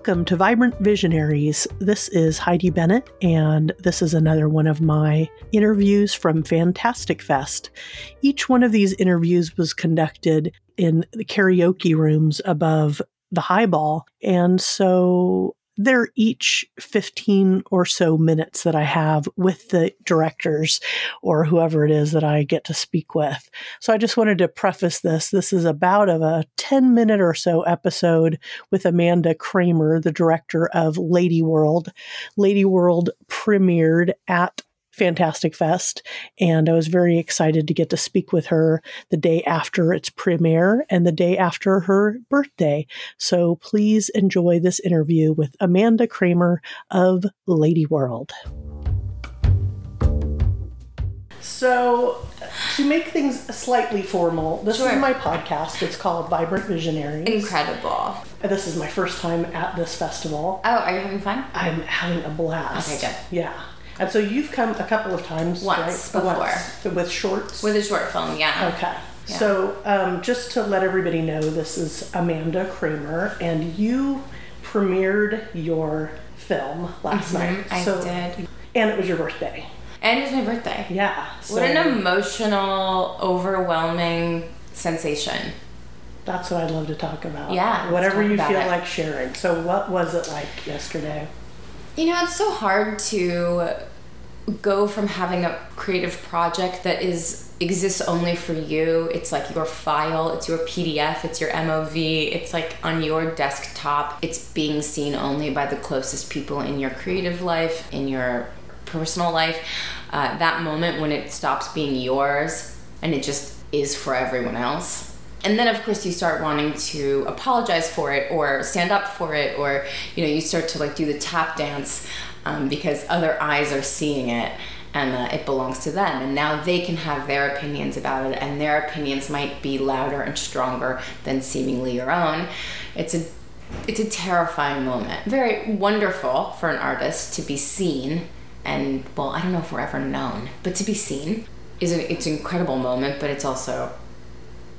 Welcome to Vibrant Visionaries. This is Heidi Bennett, and this is another one of my interviews from Fantastic Fest. Each one of these interviews was conducted in the karaoke rooms above the highball, and so they're each 15 or so minutes that I have with the directors or whoever it is that I get to speak with. So I just wanted to preface this. This is about of a 10 minute or so episode with Amanda Kramer, the director of Lady World. Lady World premiered at Fantastic Fest. And I was very excited to get to speak with her the day after its premiere and the day after her birthday. So please enjoy this interview with Amanda Kramer of Lady World. So, to make things slightly formal, this Sure. is my podcast. It's called Vibrant Visionaries. Incredible. This is my first time at this festival. Oh, are you having fun? I'm having a blast. Okay, good. Yeah. And so you've come a couple of times, Once right? before. with shorts. With a short film, yeah. okay. Yeah. So um, just to let everybody know, this is Amanda Kramer, and you premiered your film last night. Mm-hmm, I so, did. And it was your birthday. And it was my birthday. Yeah. What an emotional, overwhelming sensation. That's what I'd love to talk about. Yeah, Whatever you feel it. like sharing. So what was it like yesterday? You know, it's so hard to go from having a creative project that is exists only for you. It's like your file, it's your PDF, it's your MOV, it's like on your desktop. It's being seen only by the closest people in your creative life, in your personal life. Uh, that moment when it stops being yours and it just is for everyone else. And then of course you start wanting to apologize for it or stand up for it or you know you start to like do the tap dance um, because other eyes are seeing it and uh, it belongs to them and now they can have their opinions about it and their opinions might be louder and stronger than seemingly your own. It's a it's a terrifying moment. Very wonderful for an artist to be seen and well, I don't know if we're ever known, but to be seen is an it's an incredible moment, but it's also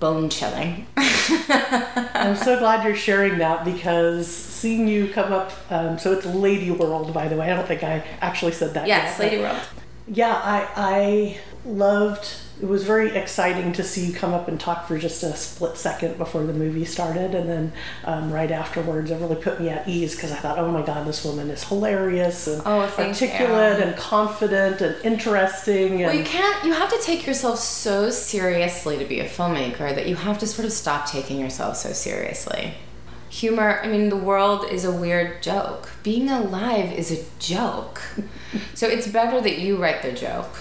bone chilling. I'm so glad you're sharing that because seeing you come up, um, so it's Lady World, by the way. I don't think I actually said that. yes, yet, Lady World. Yeah, I, I loved. It was very exciting to see you come up and talk for just a split second before the movie started, and then um, right afterwards, it really put me at ease because I thought, oh my god, this woman is hilarious and Oh, articulate you. and confident and interesting. And Well, you can't. You have to take yourself so seriously to be a filmmaker that you have to sort of stop taking yourself so seriously. Humor. I mean, the world is a weird joke. Being alive is a joke. so it's better that you write the joke,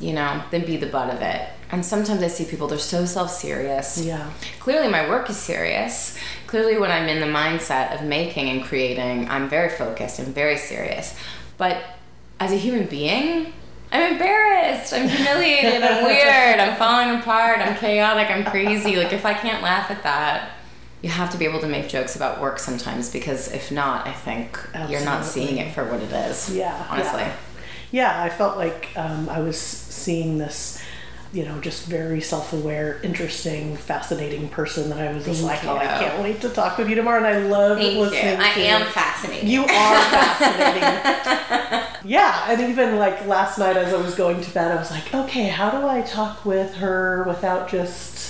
you know, than be the butt of it. And sometimes I see people; they're so self-serious. yeah, Clearly, my work is serious. Clearly, when I'm in the mindset of making and creating, I'm very focused and very serious. But as a human being, I'm embarrassed. I'm humiliated. I'm weird. I'm falling apart. I'm chaotic. I'm crazy. Like, if I can't laugh at that, you have to be able to make jokes about work sometimes because if not, I think you're not seeing it for what it is. Yeah, Honestly. yeah. Yeah, I felt like um, I was seeing this. You know, just very self-aware, interesting, fascinating person that I was just Thank like, oh, I can't wait to talk with you tomorrow. And I love Thank you. listening. I to am fascinating. You are fascinating. yeah, and even like last night as I was going to bed, I was like, okay, how do I talk with her without just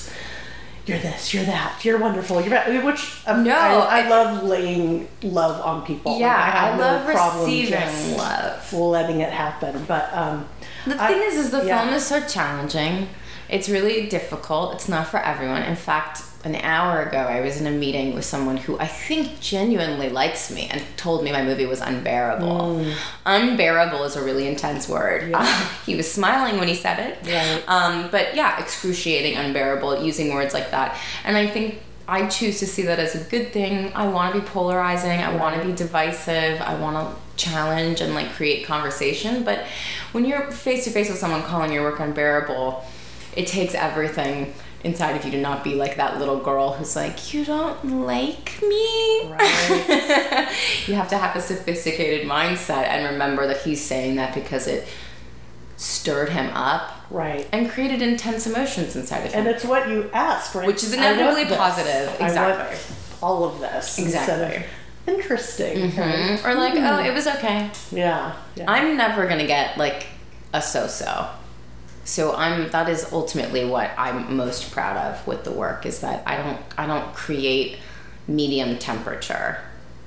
you're this, you're that, you're wonderful, you're that, which um, No, I, I I- love laying love on people. Like, Yeah, have I no love problem receiving love. letting it happen. But um, The I- thing is, is the yeah. film is so challenging. It's really difficult. It's not for everyone. In fact, an hour ago, I was in a meeting with someone who I think genuinely likes me and told me my movie was unbearable. Mm. Unbearable is a really intense word. he was smiling when he said it. Right. Um, but yeah, excruciating, unbearable, using words like that. And I think I choose to see that as a good thing. I want to be polarizing. I want to be divisive. I want to challenge and like create conversation. But when you're face to face with someone calling your work unbearable, it takes everything inside of you to not be like that little girl who's like, You don't like me? Right. you have to have a sophisticated mindset and remember that he's saying that because it stirred him up right. and created intense emotions inside of him. And it's what you asked, right? Which is inevitably positive. Exactly. all of this. Exactly. of interesting. Mhm. Or like, oh, it was okay. Yeah. yeah. I'm never gonna get like a so-so. So I'm that is ultimately what I'm most proud of with the work is that I don't I don't create medium temperature.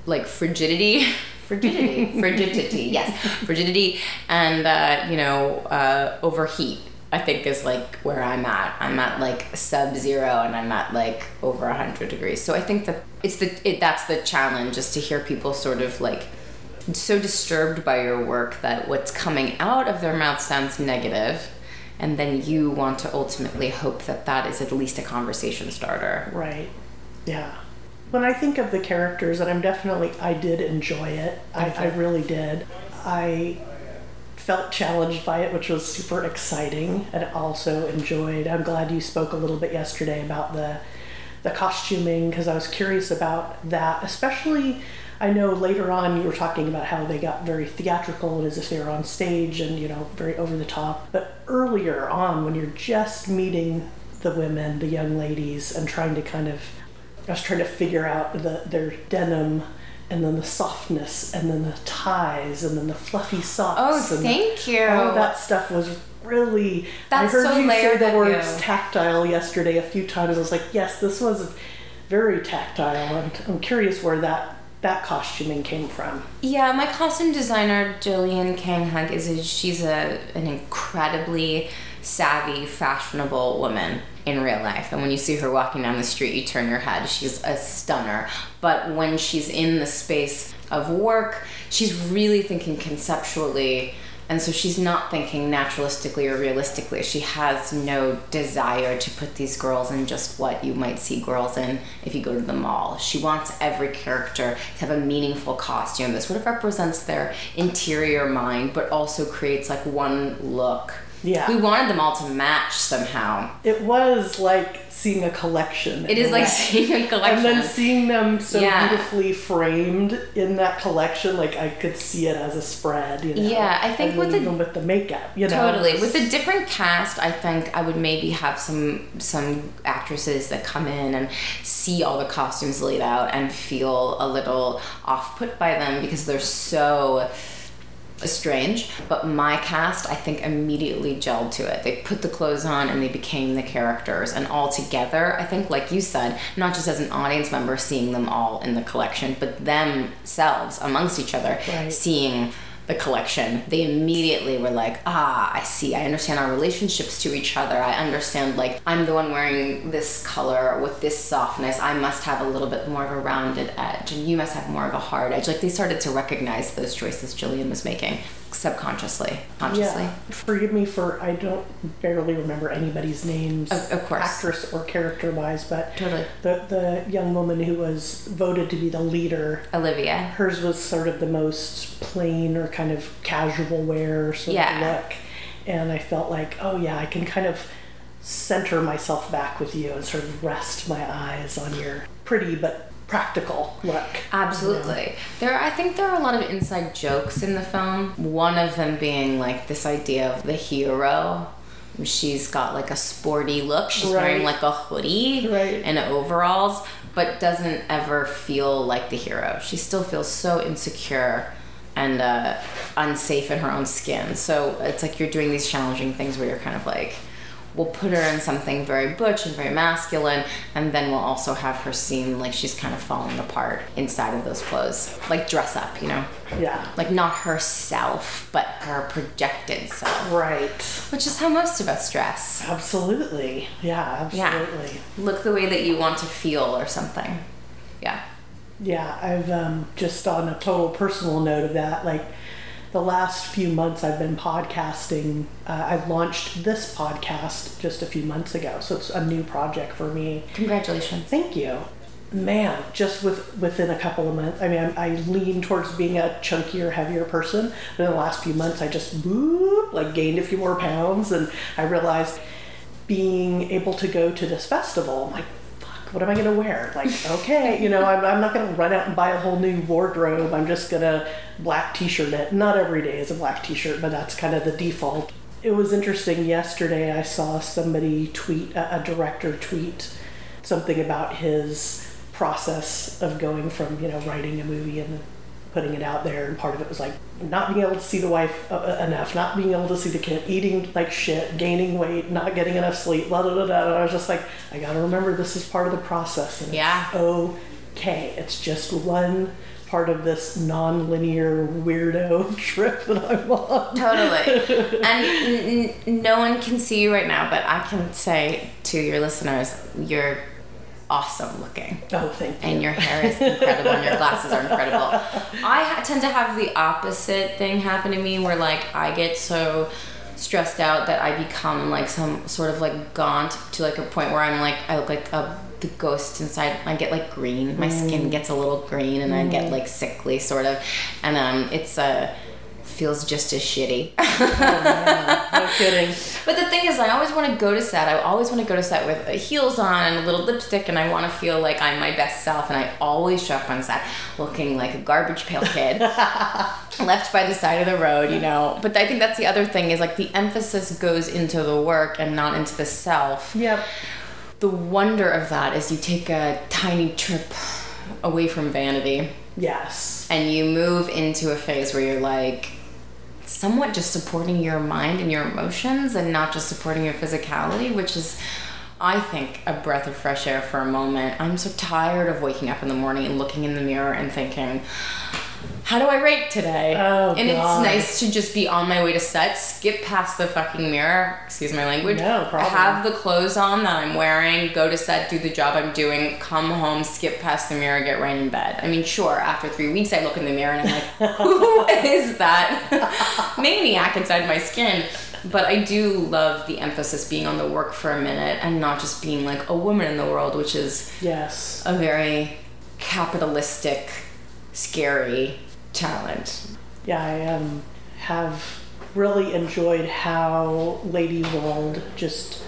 Like frigidity frigidity frigidity yes frigidity and uh, you know uh, overheat i think is like where i'm at i'm at like sub zero and i'm at like over 100 degrees so i think that it's the it, that's the challenge is to hear people sort of like so disturbed by your work that what's coming out of their mouth sounds negative and then you want to ultimately hope that that is at least a conversation starter Right. Yeah. When I think of the characters, and I'm definitely, I did enjoy it. I, I really did. I felt challenged by it, which was super exciting, and also enjoyed. I'm glad you spoke a little bit yesterday about the the costuming because I was curious about that, especially. I know later on you were talking about how they got very theatrical and as if they were on stage and you know very over the top. But earlier on, when you're just meeting the women, the young ladies, and trying to kind of, I was trying to figure out the, their denim, and then the softness, and then the ties, and then the fluffy socks. oh thank you all that stuff was really. That's I heard so you say the words you. tactile yesterday a few times. I was like, yes, this was very tactile, and I'm curious where that that costuming came from. Yeah, my costume designer Jillian Kang Hug is a, she's a an incredibly savvy, fashionable woman in real life. And when you see her walking down the street, you turn your head. She's a stunner. But when she's in the space of work, she's really thinking conceptually. And so she's not thinking naturalistically or realistically. She has no desire to put these girls in just what you might see girls in if you go to the mall. She wants every character to have a meaningful costume that sort of represents their interior mind, but also creates like one look. Yeah. We wanted them all to match somehow. It was like seeing a collection. It is like seeing a collection. And then seeing them so Yeah. beautifully framed in that collection, like I could see it as a spread. You know? Yeah, I think And with the- even with the makeup, you know, Totally. With a different cast, I think I would maybe have some some actresses that come in and see all the costumes laid out and feel a little off put by them because they're so strange. But my cast, I think, immediately gelled to it. They put the clothes on and they became the characters. And all together, I think, like you said, not just as an audience member seeing them all in the collection, but themselves amongst each other Right. seeing the collection, they immediately were like, ah, I see. I understand our relationships to each other. I understand, like, I'm the one wearing this color with this softness. I must have a little bit more of a rounded edge, and you must have more of a hard edge. Like, they started to recognize those choices Jillian was making subconsciously, consciously. Yeah, forgive me for I don't barely remember anybody's names, Of- of course. actress or character wise, but Totally. the the young woman who was voted to be the leader, Olivia. hers was sort of the most plain or kind of casual wear sort Yeah. of look, and I felt like, oh yeah, I can kind of center myself back with you and sort of rest my eyes on your pretty but practical look. Absolutely. There I think there are a lot of inside jokes in the film. One of them being like this idea of the hero. She's got like a sporty look. She's wearing like a hoodie Right. and overalls, but doesn't ever feel like the hero. She still feels so insecure and uh, unsafe in her own skin. So it's like you're doing these challenging things where you're kind of like, we'll put her in something very butch and very masculine, and then we'll also have her seem like she's kind of falling apart inside of those clothes. Like dress up, you know? Yeah. Like not herself, but her projected self, Right. which is how most of us dress. Absolutely. Yeah, Yeah. absolutely. Look the way that you want to feel or something. Yeah. Yeah, I've um, just on a total personal note of that, like the last few months I've been podcasting. Uh, I launched this podcast just a few months ago, so it's a new project for me. Congratulations. Thank you. Man, just with within a couple of months, I mean, I, I lean towards being a chunkier, heavier person. But in the last few months, I just like gained a few more pounds, and I realized being able to go to this festival, I'm like, what am I gonna wear? Like, okay, you know, I'm, I'm not gonna run out and buy a whole new wardrobe. I'm just gonna black t-shirt it. Not every day is a black t-shirt, but that's kind of the default. It was interesting. Yesterday, I saw somebody tweet, a, a director tweet something about his process of going from you know writing a movie and putting it out there and part of it was like not being able to see the wife uh, uh enough not being able to see the kid eating like shit gaining weight not getting enough sleep blah blah blah, blah. And i was just like i gotta remember this is part of the process and yeah. it's okay. It's just one part of this non-linear weirdo trip that i'm on totally. And n- n- no one can see you right now but i can say to your listeners you're awesome looking. Oh, thank you. And your hair is incredible, and your glasses are incredible. I ha- tend to have the opposite thing happen to me, where like I get so stressed out that I become like some sort of like gaunt to like a point where I'm like I look like a the ghost inside. I get like green. My mm. skin gets a little green, and mm. I get mm. like sickly sort of, and um, it's a. Uh, feels just as shitty. oh. No kidding. But the thing is, I always want to go to set. I always want to go to set with heels on and a little lipstick, and I want to feel like I'm my best self. And I always show up on set looking like a garbage pail kid, left by the side of the road, you know. But I think that's the other thing is like the emphasis goes into the work and not into the self. Yep. The wonder of that is you take a tiny trip away from vanity. Yes. And you move into a phase where you're like, somewhat just supporting your mind and your emotions and not just supporting your physicality, which is I think a breath of fresh air for a moment. I'm so tired of waking up in the morning and looking in the mirror and thinking, how do I rate today? Oh, and God. it's nice to just be on my way to set, skip past the fucking mirror, excuse my language, no problem. have the clothes on that I'm wearing, go to set, do the job I'm doing, come home, skip past the mirror, get right in bed. I mean, sure, after three weeks, I look in the mirror and I'm like, who is that maniac inside my skin? But I do love the emphasis being on the work for a minute and not just being like a woman in the world, which is yes a very capitalistic, scary talent. Yeah, I um, have really enjoyed how Lady World just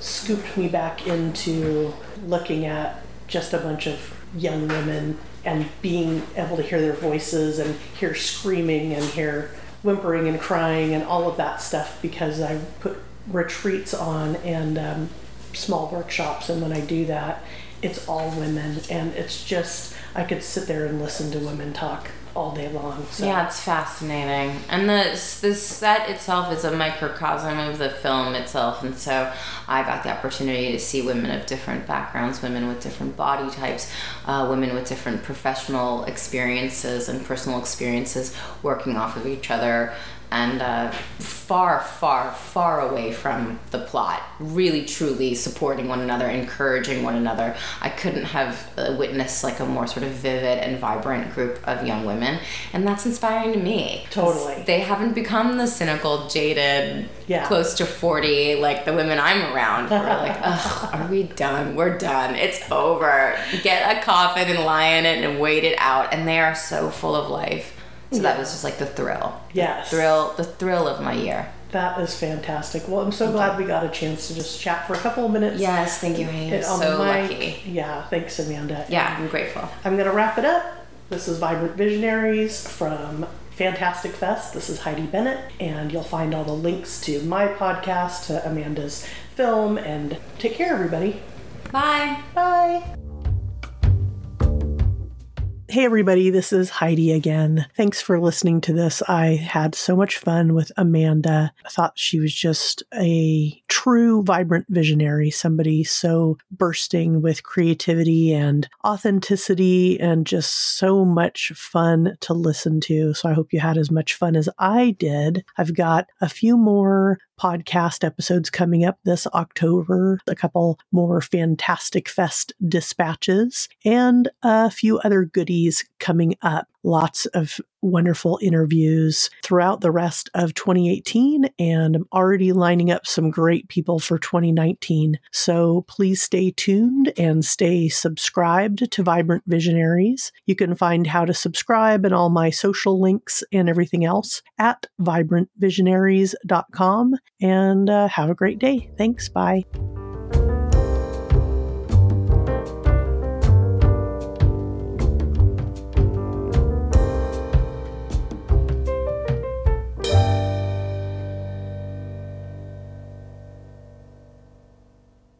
scooped me back into looking at just a bunch of young women and being able to hear their voices and hear screaming and hear whimpering and crying and all of that stuff because I put retreats on and um, small workshops. And when I do that, it's all women and it's just, I could sit there and listen to women talk all day long. So. Yeah, it's fascinating, and the the set itself is a microcosm of the film itself, and so I got the opportunity to see women of different backgrounds, women with different body types, uh, women with different professional experiences and personal experiences working off of each other and uh, far, far, far away from the plot. Really, truly supporting one another, encouraging one another. I couldn't have uh, witnessed like a more sort of vivid and vibrant group of young women, and that's inspiring to me. Totally. They haven't become the cynical, jaded, yeah. close to forty like the women I'm around. We're like, ugh, are we done? We're done. It's over. Get a coffin and lie in it and wait it out. And they are so full of life so yeah. that was just like the thrill. Yes. The thrill, the thrill of my year. That is fantastic. Well, I'm so thank glad you. we got a chance to just chat for a couple of minutes. Yes, thank you. I'm so lucky. Yeah, thanks, Amanda. Yeah, I'm grateful. I'm going to wrap it up. This is Vibrant Visionaries from Fantastic Fest. This is Heidi Bennett, and you'll find all the links to my podcast, to Amanda's film, and take care, everybody. Bye. Bye. Hey, everybody, this is Heidi again. Thanks for listening to this. I had so much fun with Amanda. I thought she was just a true, vibrant visionary, somebody so bursting with creativity and authenticity and just so much fun to listen to. So I hope you had as much fun as I did. I've got a few more podcast episodes coming up this October, a couple more Fantastic Fest dispatches, and a few other goodies coming up. Lots of wonderful interviews throughout the rest of 2018, and I'm already lining up some great people for 2019. So please stay tuned and stay subscribed to Vibrant Visionaries. You can find how to subscribe and all my social links and everything else at vibrantvisionaries.com. And uh, have a great day. Thanks. Bye.